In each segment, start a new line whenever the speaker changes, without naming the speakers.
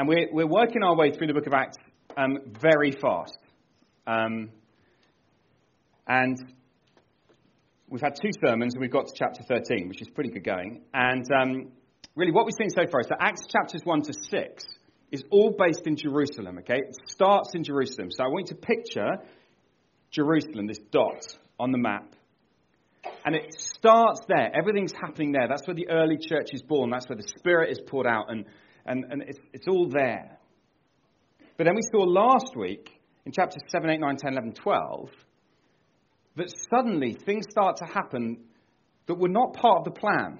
And we're, we're working our way through the book of Acts um, very fast. Um, and we've had two sermons and we've got to chapter 13, which is pretty good going. And um, really, what we've seen so far is that Acts chapters 1 to 6 is all based in Jerusalem, okay? It starts in Jerusalem. So I want you to picture Jerusalem, this dot on the map. And it starts there. Everything's happening there. That's where the early church is born. That's where the Spirit is poured out. And, and, and it's, it's all there. But then we saw last week in chapters 7, 8, 9, 10, 11, 12 that suddenly things start to happen that were not part of the plan,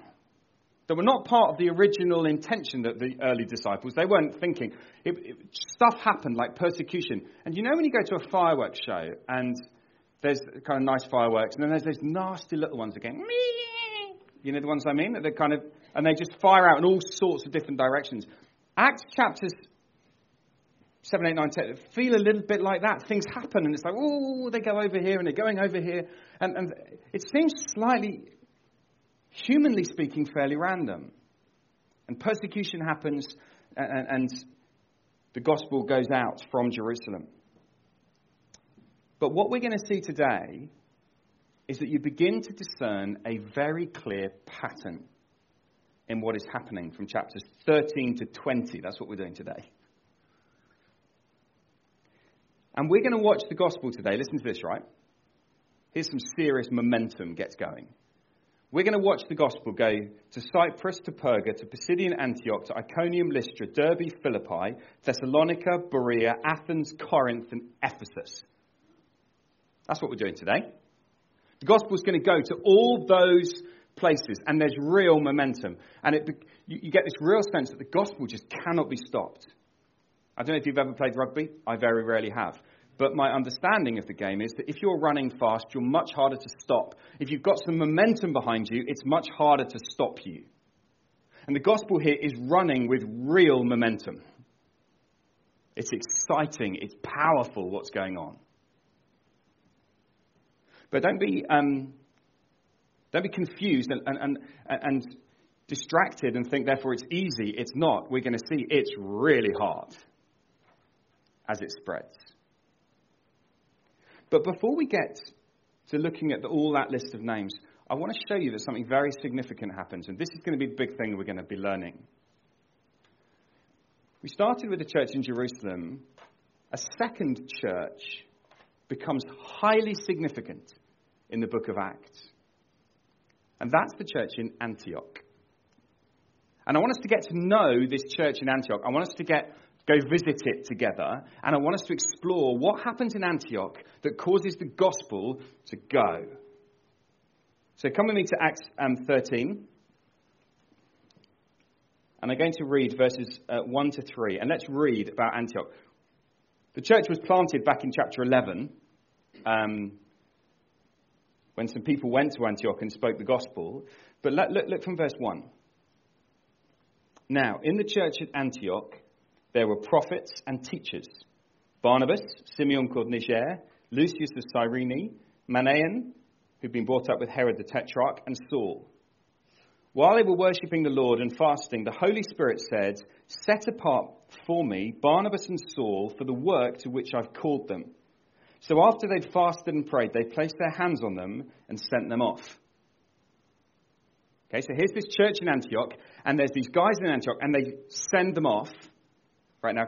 that were not part of the original intention that the early disciples, they weren't thinking. It, it, stuff happened like persecution. And you know when you go to a fireworks show and there's kind of nice fireworks, and then there's those nasty little ones again, you know the ones I mean? That they kind of, and they just fire out in all sorts of different directions. Acts chapters 7, 8, 9, 10 feel a little bit like that. Things happen, and it's like, oh, they go over here, and they're going over here. And, and it seems slightly, humanly speaking, fairly random. And persecution happens, and, and the gospel goes out from Jerusalem. But what we're going to see today is that you begin to discern a very clear pattern in what is happening from chapters 13 to 20. That's what we're doing today. And we're going to watch the gospel today. Listen to this, right? Here's some serious momentum gets going. We're going to watch the gospel go to Cyprus, to Perga, to Pisidian Antioch, to Iconium, Lystra, Derbe, Philippi, Thessalonica, Berea, Athens, Corinth, and Ephesus. That's what we're doing today. The gospel is going to go to all those places, and there's real momentum. And it, you, you get this real sense that the gospel just cannot be stopped. I don't know if you've ever played rugby. I very rarely have. But my understanding of the game is that if you're running fast, you're much harder to stop. If you've got some momentum behind you, it's much harder to stop you. And the gospel here is running with real momentum. It's exciting, it's powerful what's going on. But don't be, um, don't be confused and, and, and, and distracted and think, therefore, it's easy. It's not. We're going to see it's really hard as it spreads. But before we get to looking at the, all that list of names, I want to show you that something very significant happens, and this is going to be the big thing we're going to be learning. We started with the church in Jerusalem. A second church becomes highly significant in the book of Acts. And that's the church in Antioch. And I want us to get to know this church in Antioch. I want us to get go visit it together, and I want us to explore what happens in Antioch that causes the gospel to go. So come with me to Acts um, 13. And I'm going to read verses uh, 1 to 3. And let's read about Antioch. The church was planted back in chapter 11 um, when some people went to Antioch and spoke the gospel. But look, look, look from verse 1. Now, in the church at Antioch, there were prophets and teachers Barnabas, Simeon called Niger, Lucius of Cyrene, Manaen, who'd been brought up with Herod the Tetrarch, and Saul. While they were worshipping the Lord and fasting, the Holy Spirit said, Set apart for me Barnabas and Saul for the work to which I've called them. So after they'd fasted and prayed, they placed their hands on them and sent them off. Okay, so here's this church in Antioch, and there's these guys in Antioch, and they send them off. Right now,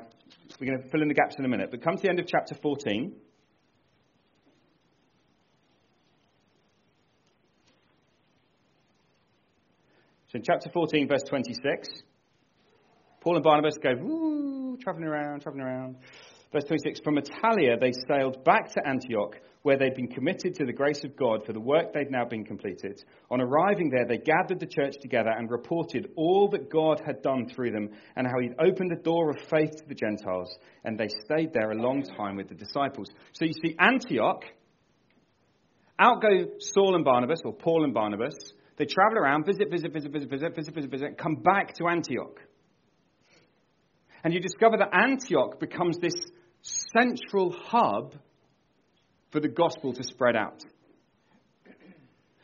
we're going to fill in the gaps in a minute, but come to the end of chapter 14. So in chapter 14, verse 26, Paul and Barnabas go, traveling around, traveling around. Verse 26 From Attalia they sailed back to Antioch, where they'd been committed to the grace of God for the work they'd now been completed. On arriving there, they gathered the church together and reported all that God had done through them and how he'd opened the door of faith to the Gentiles. And they stayed there a long time with the disciples. So you see, Antioch, out go Saul and Barnabas, or Paul and Barnabas. They travel around, visit, visit, visit, visit, visit, visit, visit, visit, come back to Antioch. And you discover that Antioch becomes this central hub for the gospel to spread out.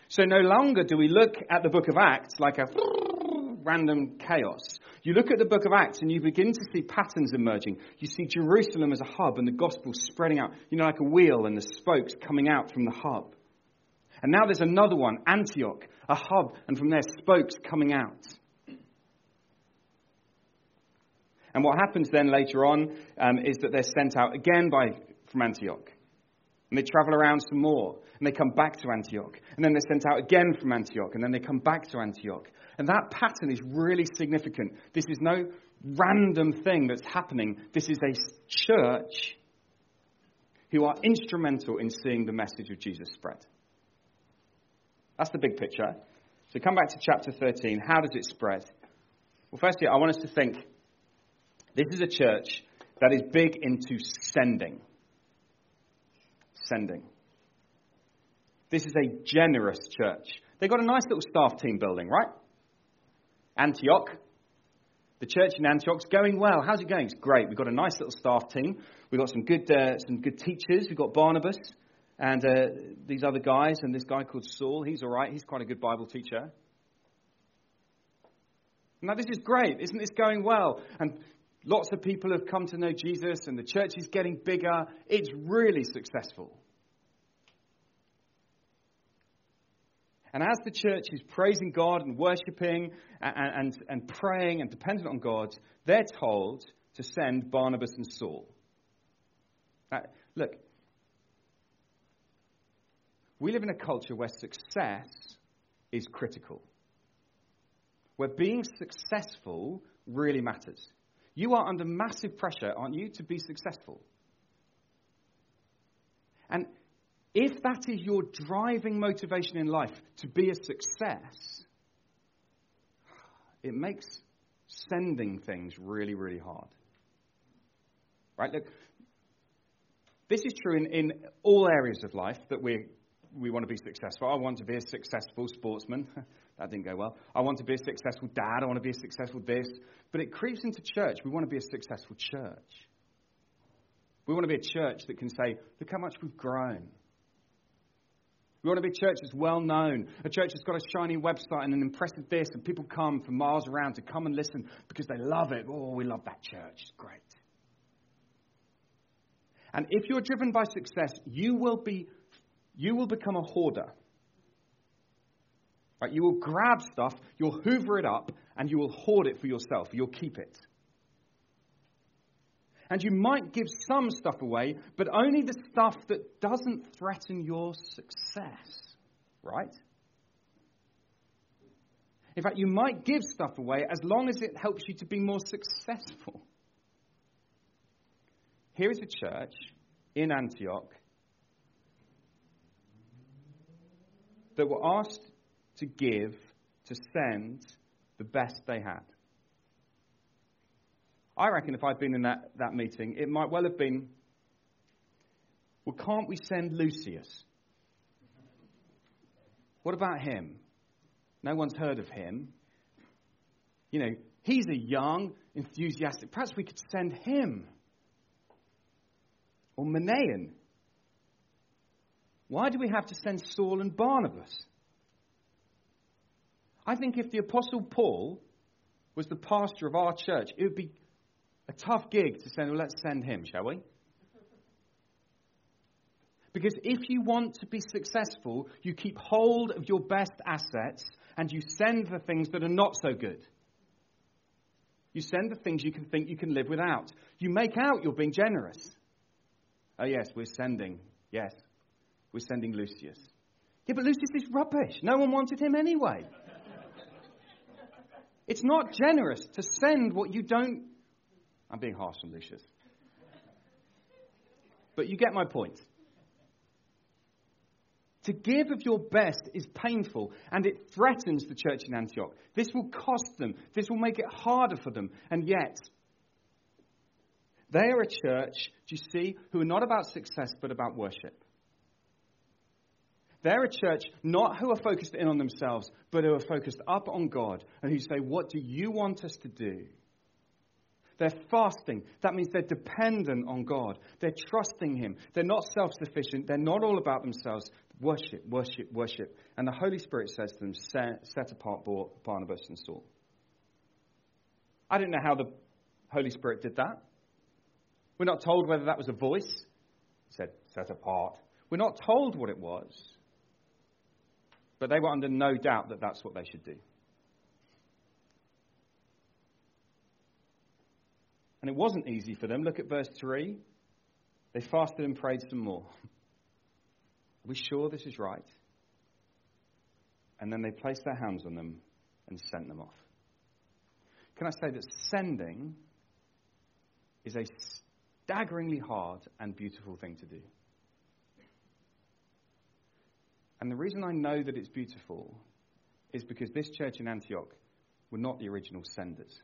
So no longer do we look at the book of Acts like a random chaos. You look at the book of Acts and you begin to see patterns emerging. You see Jerusalem as a hub and the gospel spreading out, you know, like a wheel and the spokes coming out from the hub. And now there's another one, Antioch, a hub, and from there, spokes coming out. And what happens then later on um, is that they're sent out again by, from Antioch. And they travel around some more. And they come back to Antioch. And then they're sent out again from Antioch. And then they come back to Antioch. And that pattern is really significant. This is no random thing that's happening. This is a church who are instrumental in seeing the message of Jesus spread. That's the big picture. So come back to chapter 13. How does it spread? Well, firstly, I want us to think this is a church that is big into sending sending. This is a generous church. They've got a nice little staff team building, right? Antioch. The church in Antioch's going well. How's it going? It's great. We've got a nice little staff team. We've got some good, uh, some good teachers. We've got Barnabas and uh, these other guys, and this guy called Saul. He's all right. He's quite a good Bible teacher. Now, this is great. Isn't this going well? And Lots of people have come to know Jesus, and the church is getting bigger. It's really successful. And as the church is praising God and worshiping and, and, and praying and dependent on God, they're told to send Barnabas and Saul. Now, look, we live in a culture where success is critical, where being successful really matters. You are under massive pressure, aren't you, to be successful? And if that is your driving motivation in life, to be a success, it makes sending things really, really hard. Right? Look, this is true in, in all areas of life that we we want to be successful. I want to be a successful sportsman. that didn't go well. I want to be a successful dad. I want to be a successful this. But it creeps into church. We want to be a successful church. We want to be a church that can say, look how much we've grown. We want to be a church that's well known, a church that's got a shiny website and an impressive this, and people come from miles around to come and listen because they love it. Oh, we love that church. It's great. And if you're driven by success, you will be you will become a hoarder. Right? You will grab stuff, you'll hoover it up, and you will hoard it for yourself. You'll keep it. And you might give some stuff away, but only the stuff that doesn't threaten your success. Right? In fact, you might give stuff away as long as it helps you to be more successful. Here is a church in Antioch that were asked to give, to send the best they had. I reckon if I'd been in that, that meeting, it might well have been, well, can't we send Lucius? What about him? No one's heard of him. You know, he's a young, enthusiastic. Perhaps we could send him. Or Manaen. Why do we have to send Saul and Barnabas? I think if the Apostle Paul was the pastor of our church, it would be a tough gig to say, well, let's send him, shall we? Because if you want to be successful, you keep hold of your best assets and you send the things that are not so good. You send the things you can think you can live without. You make out you're being generous. Oh, yes, we're sending. Yes, we're sending Lucius. Yeah, but Lucius is rubbish. No one wanted him anyway. It's not generous to send what you don't. I'm being harsh on Lucius. But you get my point. To give of your best is painful and it threatens the church in Antioch. This will cost them, this will make it harder for them. And yet, they are a church, do you see, who are not about success but about worship. They're a church not who are focused in on themselves, but who are focused up on God and who say, What do you want us to do? They're fasting. That means they're dependent on God. They're trusting Him. They're not self sufficient. They're not all about themselves. Worship, worship, worship. And the Holy Spirit says to them, Set apart Barnabas and Saul. I don't know how the Holy Spirit did that. We're not told whether that was a voice, said, set apart. We're not told what it was. But they were under no doubt that that's what they should do. And it wasn't easy for them. Look at verse 3. They fasted and prayed some more. Are we sure this is right? And then they placed their hands on them and sent them off. Can I say that sending is a staggeringly hard and beautiful thing to do? And the reason I know that it's beautiful is because this church in Antioch were not the original senders.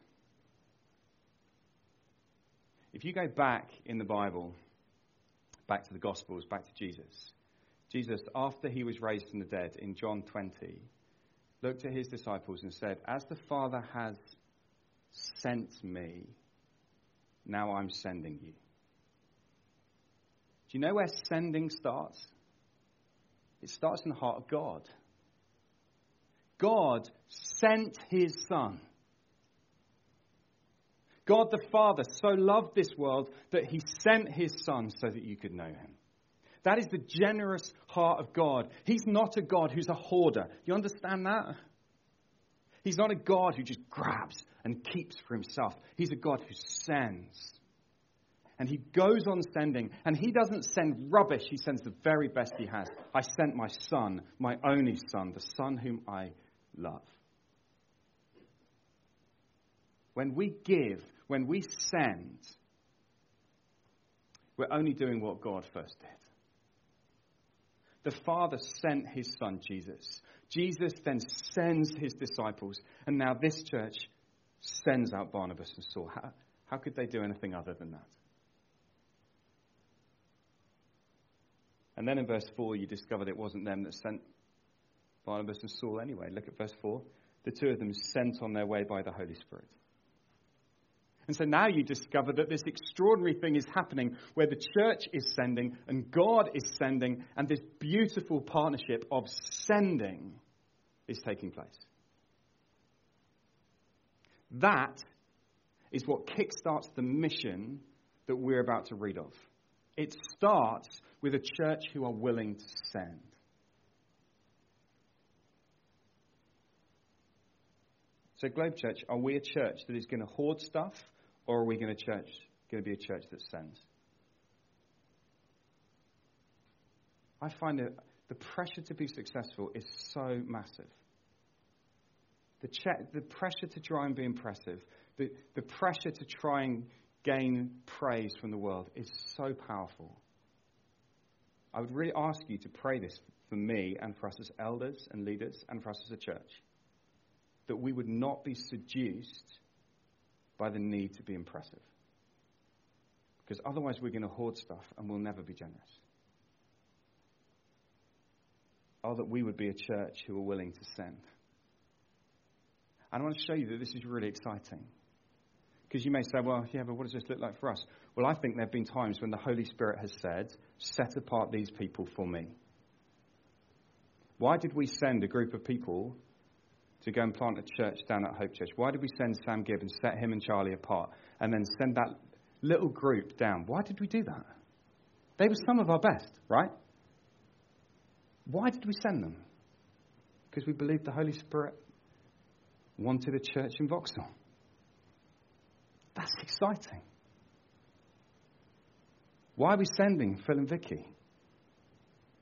If you go back in the Bible, back to the Gospels, back to Jesus, Jesus, after he was raised from the dead in John 20, looked at his disciples and said, As the Father has sent me, now I'm sending you. Do you know where sending starts? It starts in the heart of God. God sent his Son. God the Father so loved this world that he sent his Son so that you could know him. That is the generous heart of God. He's not a God who's a hoarder. You understand that? He's not a God who just grabs and keeps for himself. He's a God who sends. And he goes on sending, and he doesn't send rubbish, he sends the very best he has. I sent my son, my only son, the son whom I love. When we give, when we send, we're only doing what God first did. The Father sent his Son, Jesus. Jesus then sends his disciples, and now this church sends out Barnabas and Saul. How, how could they do anything other than that? And then in verse 4, you discovered it wasn't them that sent Barnabas and Saul anyway. Look at verse 4. The two of them sent on their way by the Holy Spirit. And so now you discover that this extraordinary thing is happening where the church is sending and God is sending, and this beautiful partnership of sending is taking place. That is what kickstarts the mission that we're about to read of. It starts with a church who are willing to send. So, Globe Church, are we a church that is going to hoard stuff, or are we going to church going to be a church that sends? I find that the pressure to be successful is so massive. The, che- the pressure to try and be impressive, the, the pressure to try and gain praise from the world is so powerful. I would really ask you to pray this for me and for us as elders and leaders and for us as a church that we would not be seduced by the need to be impressive. Because otherwise, we're going to hoard stuff and we'll never be generous. Or that we would be a church who are willing to send. And I want to show you that this is really exciting. Because you may say, well, yeah, but what does this look like for us? Well, I think there have been times when the Holy Spirit has said, set apart these people for me. Why did we send a group of people to go and plant a church down at Hope Church? Why did we send Sam Gibb and set him and Charlie apart and then send that little group down? Why did we do that? They were some of our best, right? Why did we send them? Because we believed the Holy Spirit wanted a church in Vauxhall. That's exciting. Why are we sending Phil and Vicky?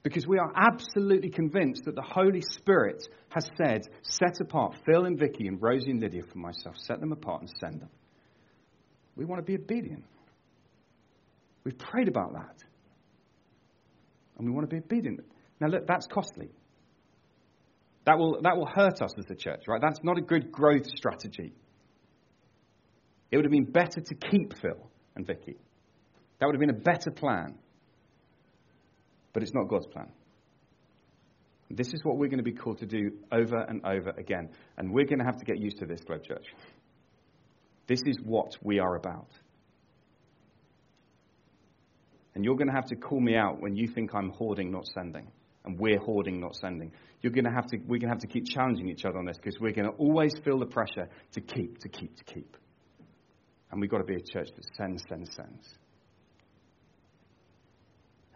Because we are absolutely convinced that the Holy Spirit has said, set apart Phil and Vicky and Rosie and Lydia for myself, set them apart and send them. We want to be obedient. We've prayed about that. And we want to be obedient. Now, look, that's costly. That will, that will hurt us as a church, right? That's not a good growth strategy. It would have been better to keep Phil and Vicky. That would have been a better plan. But it's not God's plan. This is what we're going to be called to do over and over again. And we're going to have to get used to this, Globe Church. This is what we are about. And you're going to have to call me out when you think I'm hoarding, not sending. And we're hoarding, not sending. You're going to have to, we're going to have to keep challenging each other on this because we're going to always feel the pressure to keep, to keep, to keep. And we've got to be a church that sends, sends, sends.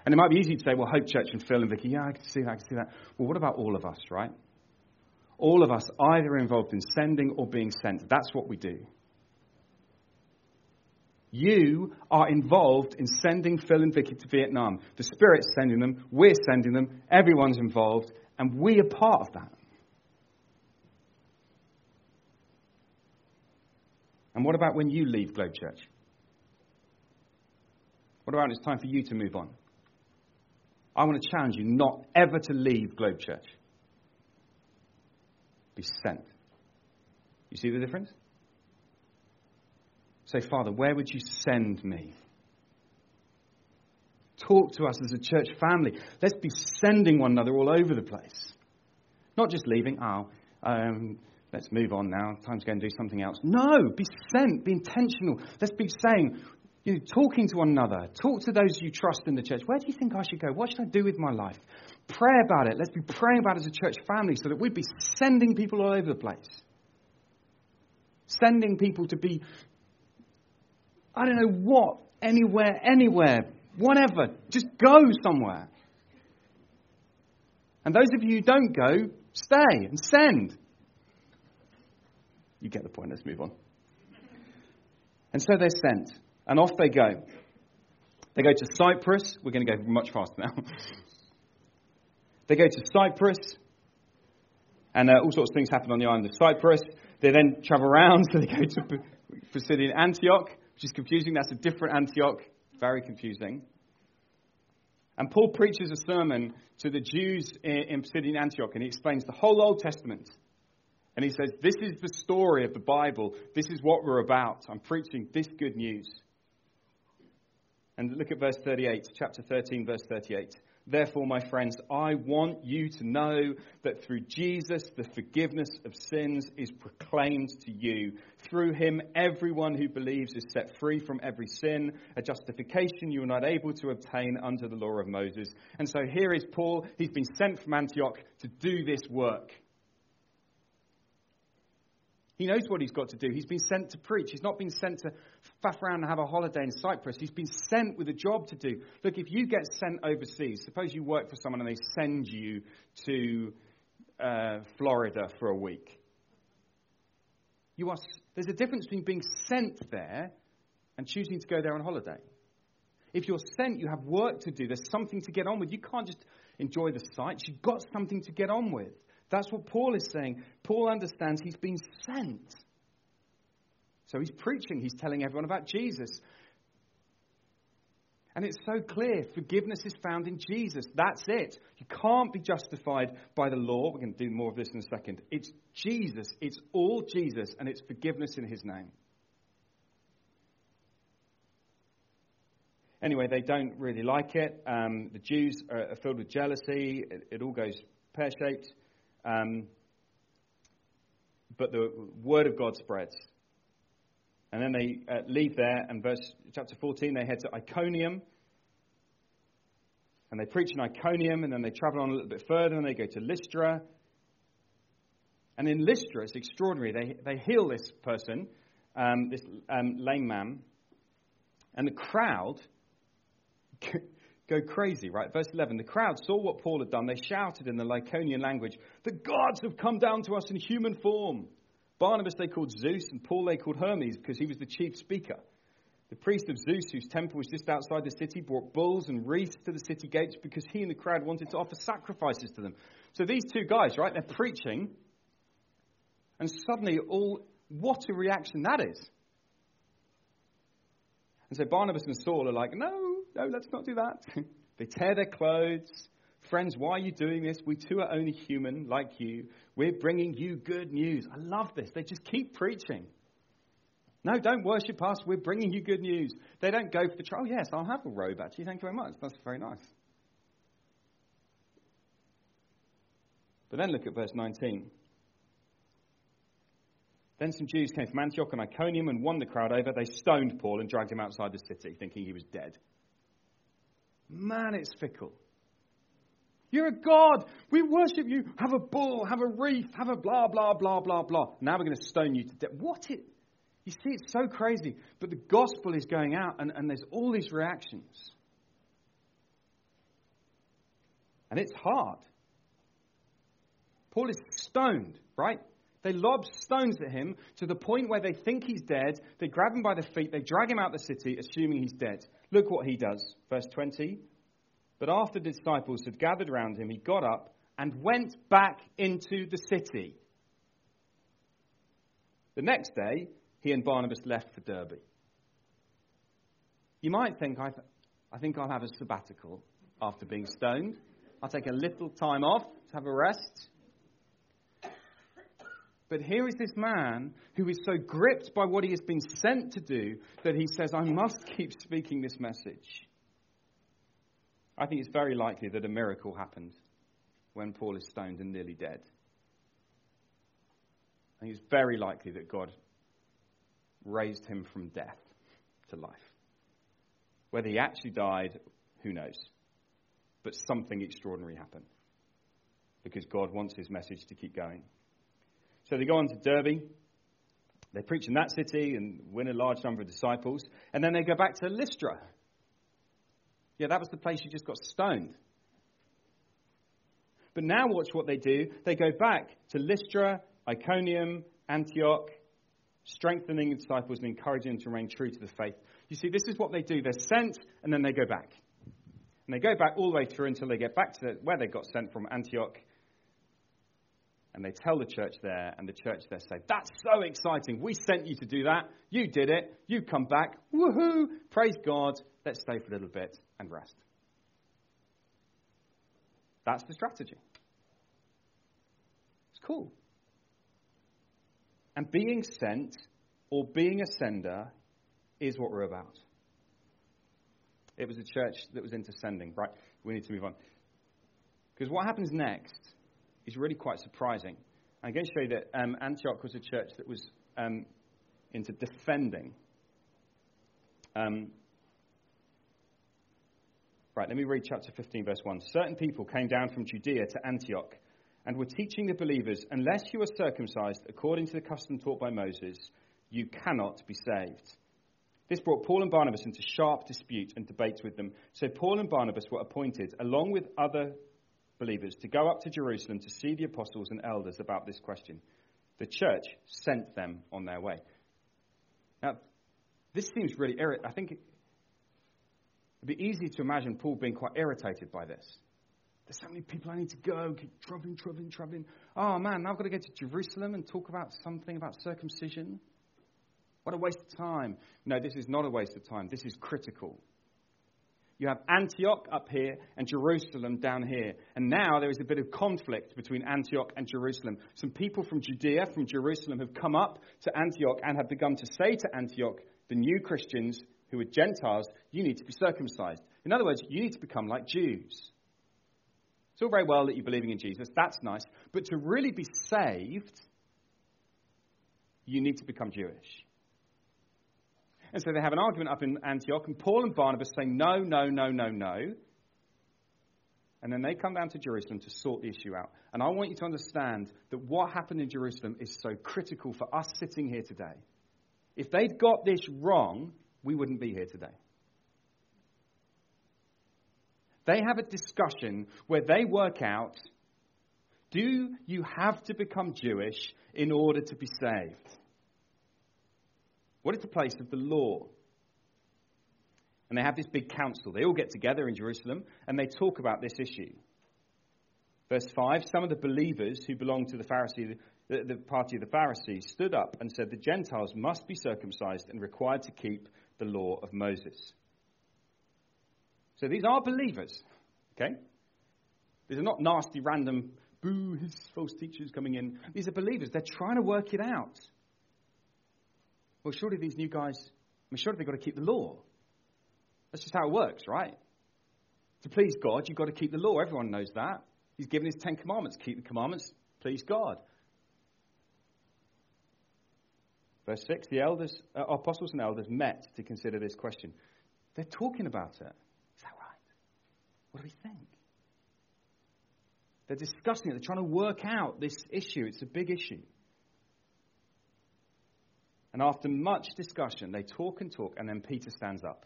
And it might be easy to say, well, Hope Church and Phil and Vicky, yeah, I can see that, I can see that. Well, what about all of us, right? All of us either involved in sending or being sent. That's what we do. You are involved in sending Phil and Vicky to Vietnam. The Spirit's sending them, we're sending them, everyone's involved, and we are part of that. And what about when you leave Globe Church? What about it's time for you to move on? I want to challenge you not ever to leave Globe Church. Be sent. You see the difference? Say, Father, where would you send me? Talk to us as a church family. Let's be sending one another all over the place. Not just leaving, oh, um, let's move on now. Time to go and do something else. No, be sent, be intentional. Let's be saying, you know, talking to one another. Talk to those you trust in the church. Where do you think I should go? What should I do with my life? Pray about it. Let's be praying about it as a church family so that we'd be sending people all over the place. Sending people to be I don't know what, anywhere, anywhere, whatever. Just go somewhere. And those of you who don't go, stay and send. You get the point. Let's move on. And so they're sent, and off they go. They go to Cyprus. We're going to go much faster now. they go to Cyprus, and uh, all sorts of things happen on the island of Cyprus. They then travel around, so they go to Pisidian Antioch which is confusing. That's a different Antioch. Very confusing. And Paul preaches a sermon to the Jews in Pisidian Antioch, and he explains the whole Old Testament. And he says, This is the story of the Bible. This is what we're about. I'm preaching this good news. And look at verse 38, chapter 13, verse 38. Therefore, my friends, I want you to know that through Jesus, the forgiveness of sins is proclaimed to you. Through him, everyone who believes is set free from every sin, a justification you were not able to obtain under the law of Moses. And so here is Paul. He's been sent from Antioch to do this work. He knows what he's got to do. He's been sent to preach. He's not been sent to faff around and have a holiday in Cyprus. He's been sent with a job to do. Look, if you get sent overseas, suppose you work for someone and they send you to uh, Florida for a week. You are, there's a difference between being sent there and choosing to go there on holiday. If you're sent, you have work to do. There's something to get on with. You can't just enjoy the sights. You've got something to get on with. That's what Paul is saying. Paul understands he's been sent. So he's preaching, he's telling everyone about Jesus. And it's so clear forgiveness is found in Jesus. That's it. You can't be justified by the law. We're going to do more of this in a second. It's Jesus. It's all Jesus, and it's forgiveness in his name. Anyway, they don't really like it. Um, the Jews are filled with jealousy. It, it all goes pear shaped. Um, but the word of God spreads. And then they uh, leave there, and verse chapter 14, they head to Iconium. And they preach in Iconium, and then they travel on a little bit further, and they go to Lystra. And in Lystra, it's extraordinary. They, they heal this person, um, this um, lame man, and the crowd go crazy, right? Verse 11 The crowd saw what Paul had done. They shouted in the Lycaonian language, The gods have come down to us in human form. Barnabas they called Zeus, and Paul they called Hermes because he was the chief speaker. The priest of Zeus, whose temple was just outside the city, brought bulls and wreaths to the city gates because he and the crowd wanted to offer sacrifices to them. So these two guys, right, they're preaching, and suddenly, all what a reaction that is. And so Barnabas and Saul are like, no, no, let's not do that. they tear their clothes. Friends, why are you doing this? We too are only human like you. We're bringing you good news. I love this. They just keep preaching. No, don't worship us. We're bringing you good news. They don't go for the trial. Oh, yes, I'll have a robe, actually. Thank you very much. That's very nice. But then look at verse 19. Then some Jews came from Antioch and Iconium and won the crowd over. They stoned Paul and dragged him outside the city, thinking he was dead. Man, it's fickle. You're a God. We worship you. Have a bull, have a wreath, have a blah, blah, blah, blah, blah. Now we're going to stone you to death. What it? You see, it's so crazy, but the gospel is going out, and, and there's all these reactions. And it's hard. Paul is stoned, right? They lob stones at him to the point where they think he's dead. They grab him by the feet, they drag him out the city, assuming he's dead. Look what he does. Verse 20. But after the disciples had gathered around him, he got up and went back into the city. The next day, he and Barnabas left for Derbe. You might think, I, th- I think I'll have a sabbatical after being stoned. I'll take a little time off to have a rest. But here is this man who is so gripped by what he has been sent to do that he says, I must keep speaking this message. I think it's very likely that a miracle happened when Paul is stoned and nearly dead. I think it's very likely that God raised him from death to life. Whether he actually died, who knows? But something extraordinary happened because God wants his message to keep going. So they go on to Derbe. They preach in that city and win a large number of disciples. And then they go back to Lystra. Yeah, that was the place you just got stoned. But now watch what they do. They go back to Lystra, Iconium, Antioch, strengthening the disciples and encouraging them to remain true to the faith. You see, this is what they do. They're sent and then they go back. And they go back all the way through until they get back to where they got sent from Antioch. And they tell the church there, and the church there say, That's so exciting. We sent you to do that. You did it. You come back. Woohoo! Praise God. Let's stay for a little bit and rest. That's the strategy. It's cool. And being sent or being a sender is what we're about. It was a church that was into sending. Right, we need to move on. Because what happens next is really quite surprising. I'm going to show you that um, Antioch was a church that was um, into defending. Um, right, let me read chapter 15, verse 1. Certain people came down from Judea to Antioch and were teaching the believers, unless you are circumcised according to the custom taught by Moses, you cannot be saved. This brought Paul and Barnabas into sharp dispute and debate with them. So Paul and Barnabas were appointed, along with other believers, to go up to Jerusalem to see the apostles and elders about this question. The church sent them on their way. Now, this seems really irritating. I think it'd be easy to imagine Paul being quite irritated by this. There's so many people I need to go, keep traveling, traveling, traveling. Oh man, now I've got to go to Jerusalem and talk about something about circumcision. What a waste of time. No, this is not a waste of time. This is critical. You have Antioch up here and Jerusalem down here. And now there is a bit of conflict between Antioch and Jerusalem. Some people from Judea, from Jerusalem, have come up to Antioch and have begun to say to Antioch, the new Christians who are Gentiles, you need to be circumcised. In other words, you need to become like Jews. It's all very well that you're believing in Jesus. That's nice. But to really be saved, you need to become Jewish. And so they have an argument up in Antioch, and Paul and Barnabas say, no, no, no, no, no. And then they come down to Jerusalem to sort the issue out. And I want you to understand that what happened in Jerusalem is so critical for us sitting here today. If they'd got this wrong, we wouldn't be here today. They have a discussion where they work out do you have to become Jewish in order to be saved? What is the place of the law? And they have this big council. They all get together in Jerusalem and they talk about this issue. Verse 5 Some of the believers who belonged to the, Pharisee, the, the party of the Pharisees stood up and said the Gentiles must be circumcised and required to keep the law of Moses. So these are believers, okay? These are not nasty, random, boo, his false teachers coming in. These are believers. They're trying to work it out. Well, surely these new guys, I mean, surely they've got to keep the law. That's just how it works, right? To please God, you've got to keep the law. Everyone knows that. He's given his Ten Commandments. Keep the commandments, please God. Verse 6 The elders, uh, apostles and elders met to consider this question. They're talking about it. Is that right? What do we think? They're discussing it. They're trying to work out this issue. It's a big issue. And after much discussion, they talk and talk, and then Peter stands up.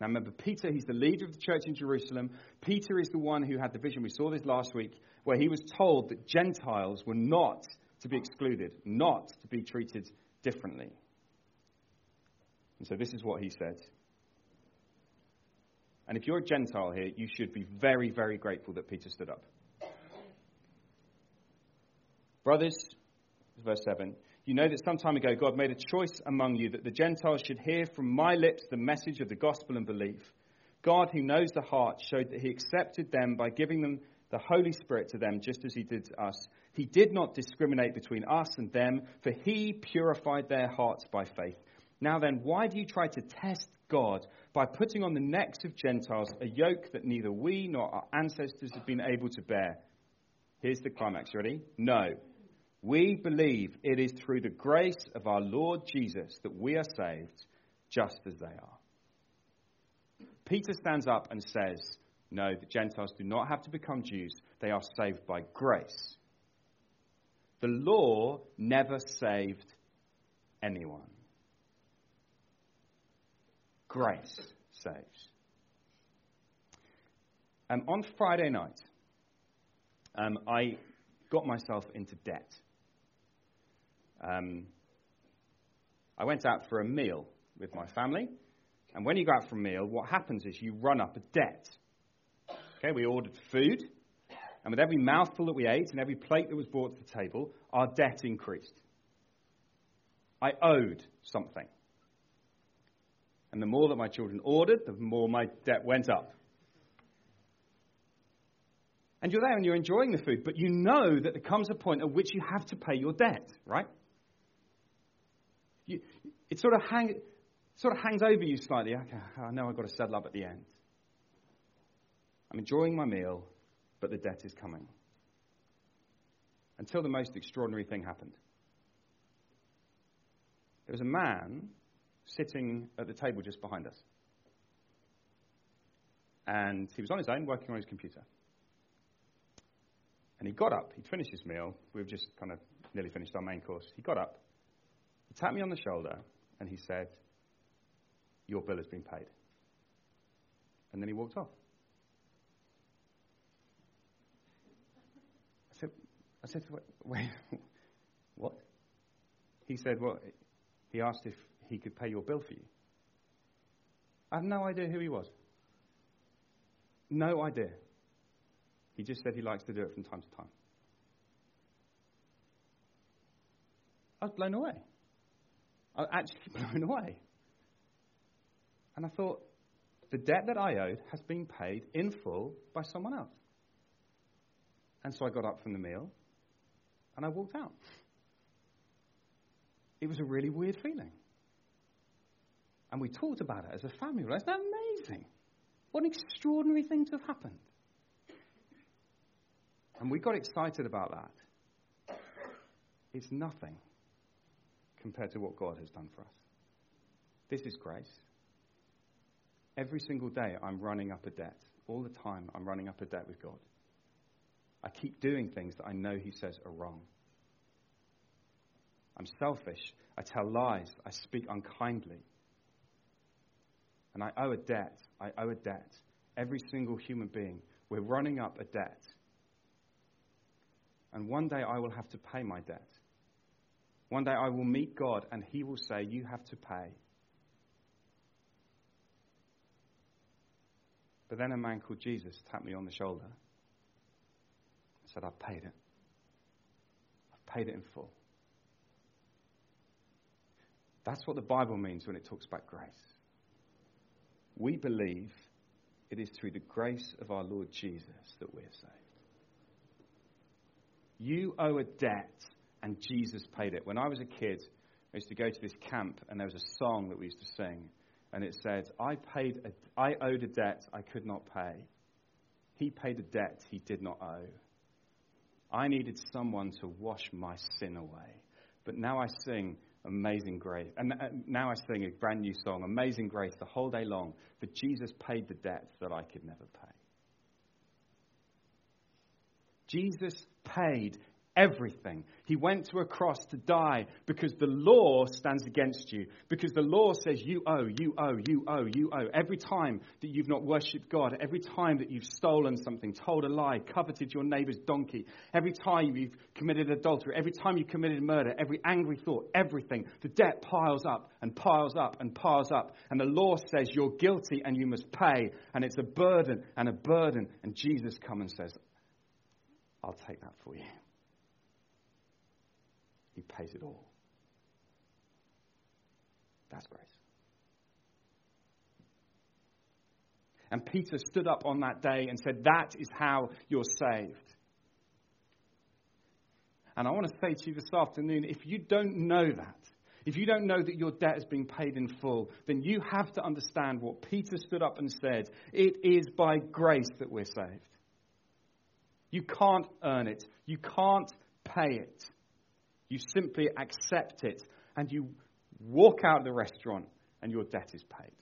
Now remember, Peter, he's the leader of the church in Jerusalem. Peter is the one who had the vision. We saw this last week, where he was told that Gentiles were not to be excluded, not to be treated differently. And so this is what he said. And if you're a Gentile here, you should be very, very grateful that Peter stood up. Brothers, verse 7, you know that some time ago God made a choice among you that the Gentiles should hear from my lips the message of the gospel and believe. God, who knows the heart, showed that he accepted them by giving them the Holy Spirit to them, just as he did to us. He did not discriminate between us and them, for he purified their hearts by faith. Now then, why do you try to test God by putting on the necks of Gentiles a yoke that neither we nor our ancestors have been able to bear? Here's the climax. Ready? No. We believe it is through the grace of our Lord Jesus that we are saved, just as they are. Peter stands up and says, No, the Gentiles do not have to become Jews, they are saved by grace. The law never saved anyone. Grace saves. Um, on Friday night, um, I got myself into debt. Um, I went out for a meal with my family, and when you go out for a meal, what happens is you run up a debt. Okay, we ordered food, and with every mouthful that we ate and every plate that was brought to the table, our debt increased. I owed something. And the more that my children ordered, the more my debt went up. And you're there and you're enjoying the food, but you know that there comes a point at which you have to pay your debt, right? You, it sort of, hang, sort of hangs over you slightly. Okay, I know I've got to settle up at the end. I'm enjoying my meal, but the debt is coming. Until the most extraordinary thing happened. There was a man sitting at the table just behind us. And he was on his own, working on his computer. And he got up, he'd finished his meal. We've just kind of nearly finished our main course. He got up, he tapped me on the shoulder, and he said, Your bill has been paid. And then he walked off. I said, I said, wait, what? He said, well, he asked if he could pay your bill for you. I have no idea who he was. No idea. He just said he likes to do it from time to time. I was blown away. I was actually blown away. And I thought, the debt that I owed has been paid in full by someone else. And so I got up from the meal and I walked out. It was a really weird feeling. And we talked about it as a family. Isn't that amazing? What an extraordinary thing to have happened. And we got excited about that. It's nothing compared to what God has done for us. This is grace. Every single day, I'm running up a debt. All the time, I'm running up a debt with God. I keep doing things that I know He says are wrong. I'm selfish. I tell lies. I speak unkindly. And I owe a debt. I owe a debt. Every single human being. We're running up a debt. And one day I will have to pay my debt. One day I will meet God and He will say, You have to pay. But then a man called Jesus tapped me on the shoulder and said, I've paid it. I've paid it in full. That's what the Bible means when it talks about grace. We believe it is through the grace of our Lord Jesus that we're saved. You owe a debt, and Jesus paid it. When I was a kid, I used to go to this camp, and there was a song that we used to sing, and it said, I, paid a, I owed a debt I could not pay. He paid a debt he did not owe. I needed someone to wash my sin away. But now I sing Amazing Grace. And uh, now I sing a brand new song, Amazing Grace, the whole day long, for Jesus paid the debt that I could never pay. Jesus paid everything. He went to a cross to die because the law stands against you. Because the law says you owe, you owe, you owe, you owe. Every time that you've not worshipped God, every time that you've stolen something, told a lie, coveted your neighbor's donkey, every time you've committed adultery, every time you've committed murder, every angry thought, everything, the debt piles up and piles up and piles up. And the law says you're guilty and you must pay. And it's a burden and a burden. And Jesus comes and says, I'll take that for you. He pays it all. That's grace. And Peter stood up on that day and said, That is how you're saved. And I want to say to you this afternoon if you don't know that, if you don't know that your debt has been paid in full, then you have to understand what Peter stood up and said. It is by grace that we're saved. You can't earn it, you can't pay it. You simply accept it and you walk out of the restaurant and your debt is paid.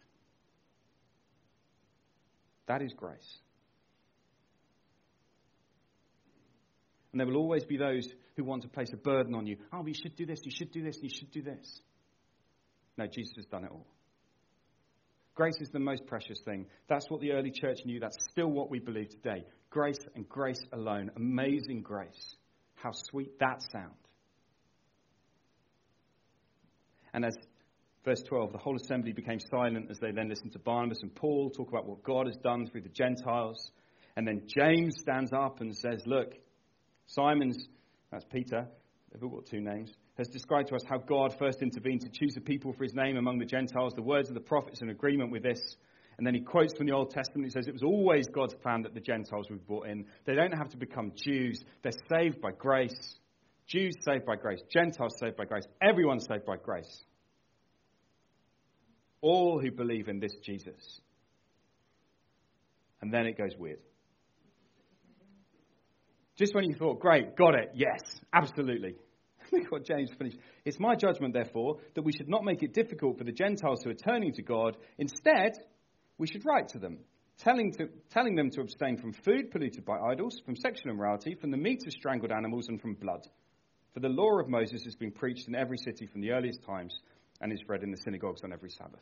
That is grace. And there will always be those who want to place a burden on you. Oh, you should do this, you should do this, you should do this. No, Jesus has done it all. Grace is the most precious thing. That's what the early church knew. That's still what we believe today. Grace and grace alone. Amazing grace. How sweet that sounds. And as verse 12, the whole assembly became silent as they then listened to Barnabas and Paul talk about what God has done through the Gentiles. And then James stands up and says, Look, Simon's, that's Peter, they've all got two names, has described to us how God first intervened to choose a people for his name among the Gentiles. The words of the prophets in agreement with this. And then he quotes from the Old Testament. He says it was always God's plan that the Gentiles be brought in. They don't have to become Jews, they're saved by grace. Jews saved by grace, Gentiles saved by grace, everyone saved by grace. All who believe in this Jesus. And then it goes weird. Just when you thought, great, got it, yes, absolutely. Look what James finished. It's my judgment, therefore, that we should not make it difficult for the Gentiles who are turning to God. Instead, we should write to them, telling, to, telling them to abstain from food polluted by idols, from sexual immorality, from the meat of strangled animals, and from blood. For the law of Moses has been preached in every city from the earliest times and is read in the synagogues on every Sabbath.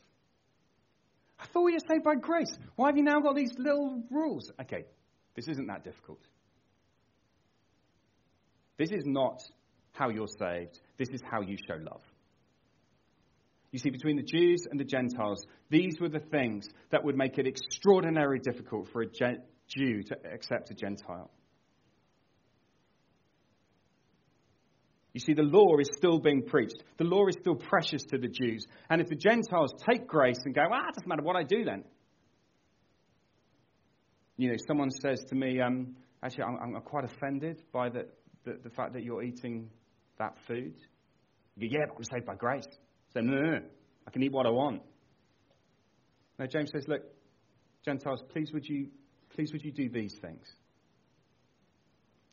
I thought we were saved by grace. Why have you now got these little rules? Okay, this isn't that difficult. This is not how you're saved, this is how you show love. You see, between the Jews and the Gentiles, these were the things that would make it extraordinarily difficult for a Jew to accept a Gentile. You see, the law is still being preached. The law is still precious to the Jews. And if the Gentiles take grace and go, well, it doesn't matter what I do then. You know, someone says to me, um, actually, I'm, I'm, quite offended by the, the, the, fact that you're eating that food. You go, yeah, but I'm saved by grace. So, no, no, no, I can eat what I want. Now, James says, look, Gentiles, please would you, please would you do these things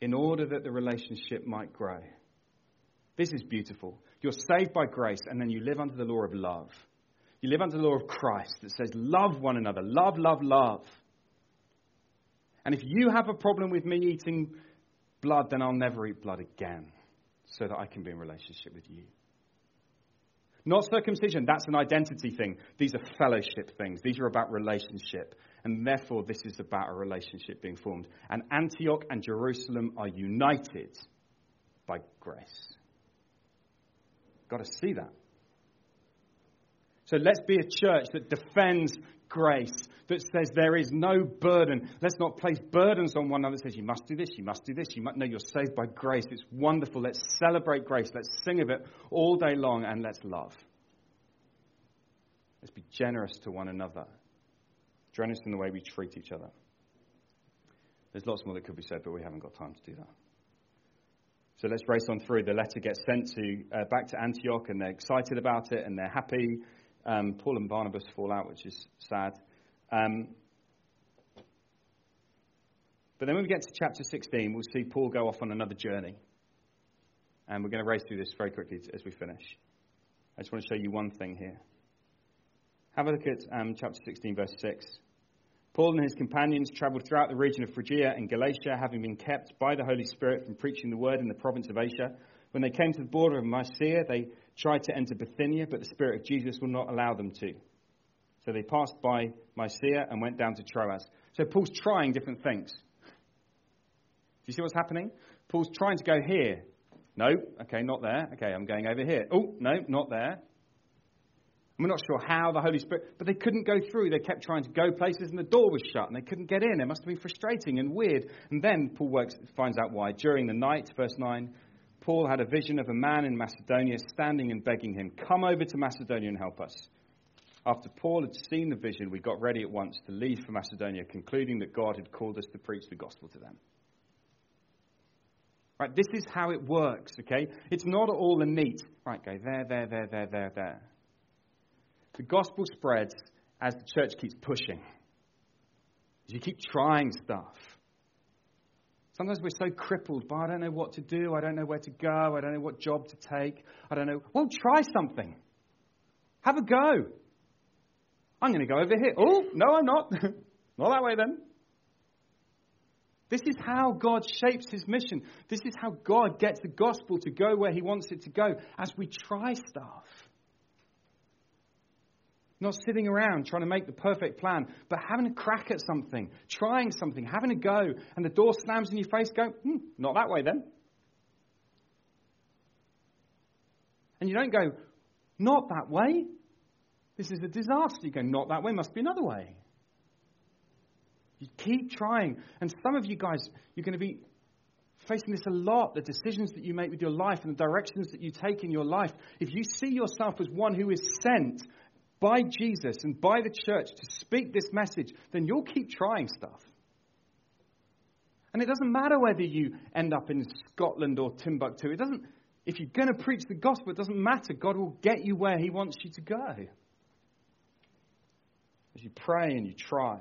in order that the relationship might grow. This is beautiful. You're saved by grace, and then you live under the law of love. You live under the law of Christ that says, love one another. Love, love, love. And if you have a problem with me eating blood, then I'll never eat blood again so that I can be in relationship with you. Not circumcision, that's an identity thing. These are fellowship things. These are about relationship. And therefore, this is about a relationship being formed. And Antioch and Jerusalem are united by grace. Got to see that. So let's be a church that defends grace, that says there is no burden. Let's not place burdens on one another that says you must do this, you must do this, you must. No, you're saved by grace. It's wonderful. Let's celebrate grace. Let's sing of it all day long and let's love. Let's be generous to one another, generous in the way we treat each other. There's lots more that could be said, but we haven't got time to do that. So let's race on through. The letter gets sent to uh, back to Antioch, and they're excited about it, and they're happy. Um, Paul and Barnabas fall out, which is sad. Um, but then when we get to chapter 16, we'll see Paul go off on another journey. And we're going to race through this very quickly as we finish. I just want to show you one thing here. Have a look at um, chapter 16, verse 6. Paul and his companions traveled throughout the region of Phrygia and Galatia, having been kept by the Holy Spirit from preaching the word in the province of Asia. When they came to the border of Mysia, they tried to enter Bithynia, but the Spirit of Jesus would not allow them to. So they passed by Mysia and went down to Troas. So Paul's trying different things. Do you see what's happening? Paul's trying to go here. No, okay, not there. Okay, I'm going over here. Oh, no, not there. We're not sure how the Holy Spirit, but they couldn't go through. They kept trying to go places and the door was shut and they couldn't get in. It must have been frustrating and weird. And then Paul works, finds out why. During the night, verse 9, Paul had a vision of a man in Macedonia standing and begging him, Come over to Macedonia and help us. After Paul had seen the vision, we got ready at once to leave for Macedonia, concluding that God had called us to preach the gospel to them. Right, this is how it works, okay? It's not all a neat, right, go there, there, there, there, there, there. The gospel spreads as the church keeps pushing, as you keep trying stuff. Sometimes we're so crippled by, I don't know what to do, I don't know where to go, I don't know what job to take, I don't know. Well, try something. Have a go. I'm going to go over here. Oh, no, I'm not. not that way then. This is how God shapes his mission. This is how God gets the gospel to go where he wants it to go as we try stuff. Not sitting around trying to make the perfect plan, but having a crack at something, trying something, having a go, and the door slams in your face, go, hmm, not that way then. And you don't go, not that way. This is a disaster. You go, not that way, must be another way. You keep trying. And some of you guys, you're going to be facing this a lot the decisions that you make with your life and the directions that you take in your life. If you see yourself as one who is sent by Jesus and by the church to speak this message, then you'll keep trying stuff. And it doesn't matter whether you end up in Scotland or Timbuktu. It doesn't, if you're going to preach the gospel, it doesn't matter. God will get you where He wants you to go. As you pray and you try.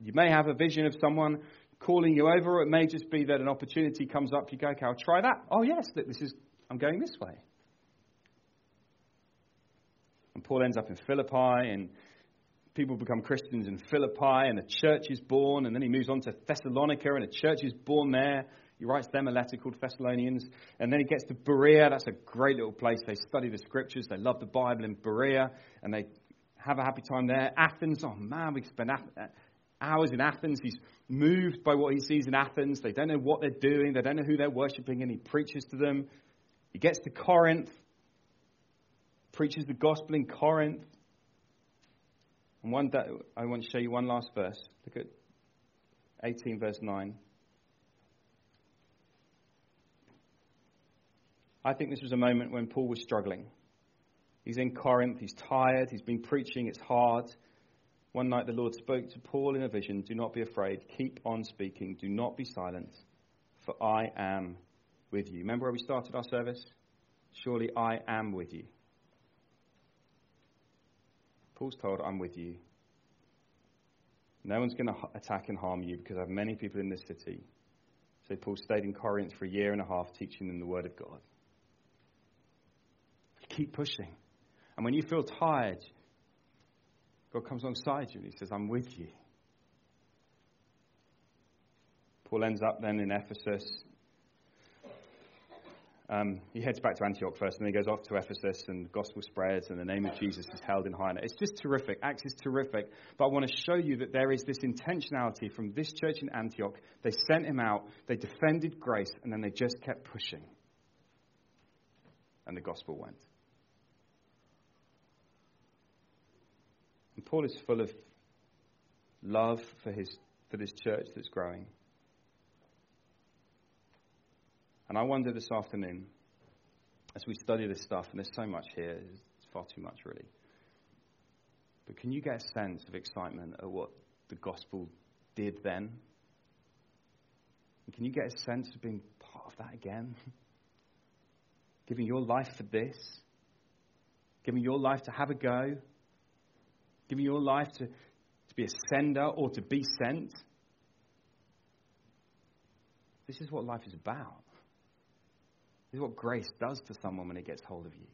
You may have a vision of someone calling you over, or it may just be that an opportunity comes up. You go, okay, I'll try that. Oh, yes, this is, I'm going this way. And Paul ends up in Philippi, and people become Christians in Philippi, and a church is born, and then he moves on to Thessalonica, and a church is born there. He writes them a letter called Thessalonians. And then he gets to Berea. That's a great little place. They study the scriptures. They love the Bible in Berea. And they have a happy time there. Athens. Oh, man, we spend hours in Athens. He's moved by what he sees in Athens. They don't know what they're doing. They don't know who they're worshipping. And he preaches to them. He gets to Corinth preaches the gospel in Corinth. And one day, I want to show you one last verse. Look at 18, verse 9. I think this was a moment when Paul was struggling. He's in Corinth, he's tired, he's been preaching, it's hard. One night the Lord spoke to Paul in a vision Do not be afraid, keep on speaking, do not be silent, for I am with you. Remember where we started our service? Surely I am with you. Paul's told, I'm with you. No one's going to attack and harm you because I have many people in this city. So Paul stayed in Corinth for a year and a half teaching them the Word of God. Keep pushing. And when you feel tired, God comes alongside you and He says, I'm with you. Paul ends up then in Ephesus um, he heads back to Antioch first, and then he goes off to Ephesus, and gospel spreads, and the name of Jesus is held in high. It's just terrific. Acts is terrific. But I want to show you that there is this intentionality from this church in Antioch. They sent him out, they defended grace, and then they just kept pushing. And the gospel went. And Paul is full of love for, his, for this church that's growing. And I wonder this afternoon, as we study this stuff, and there's so much here, it's far too much really. But can you get a sense of excitement at what the gospel did then? And can you get a sense of being part of that again? Giving your life for this? Giving your life to have a go? Giving your life to, to be a sender or to be sent? This is what life is about. This is what grace does to someone when it gets hold of you.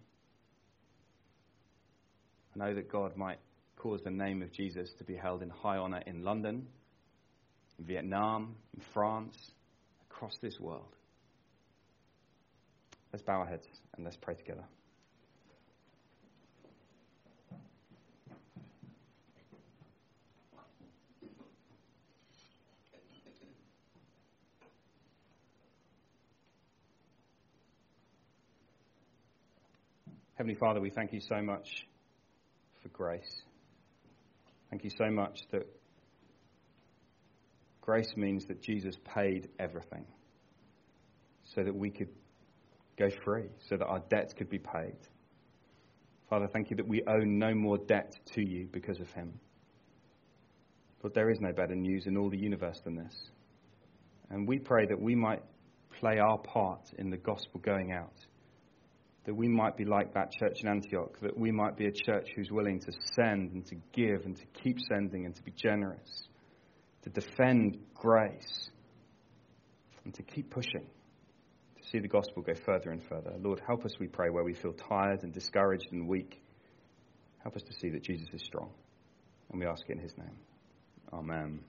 I know that God might cause the name of Jesus to be held in high honor in London, in Vietnam, in France, across this world. Let's bow our heads and let's pray together. Heavenly Father, we thank you so much for grace. Thank you so much that grace means that Jesus paid everything so that we could go free, so that our debts could be paid. Father, thank you that we owe no more debt to you because of him. But there is no better news in all the universe than this. And we pray that we might play our part in the gospel going out that we might be like that church in Antioch, that we might be a church who's willing to send and to give and to keep sending and to be generous, to defend grace, and to keep pushing, to see the gospel go further and further. Lord, help us, we pray, where we feel tired and discouraged and weak. Help us to see that Jesus is strong. And we ask it in his name. Amen.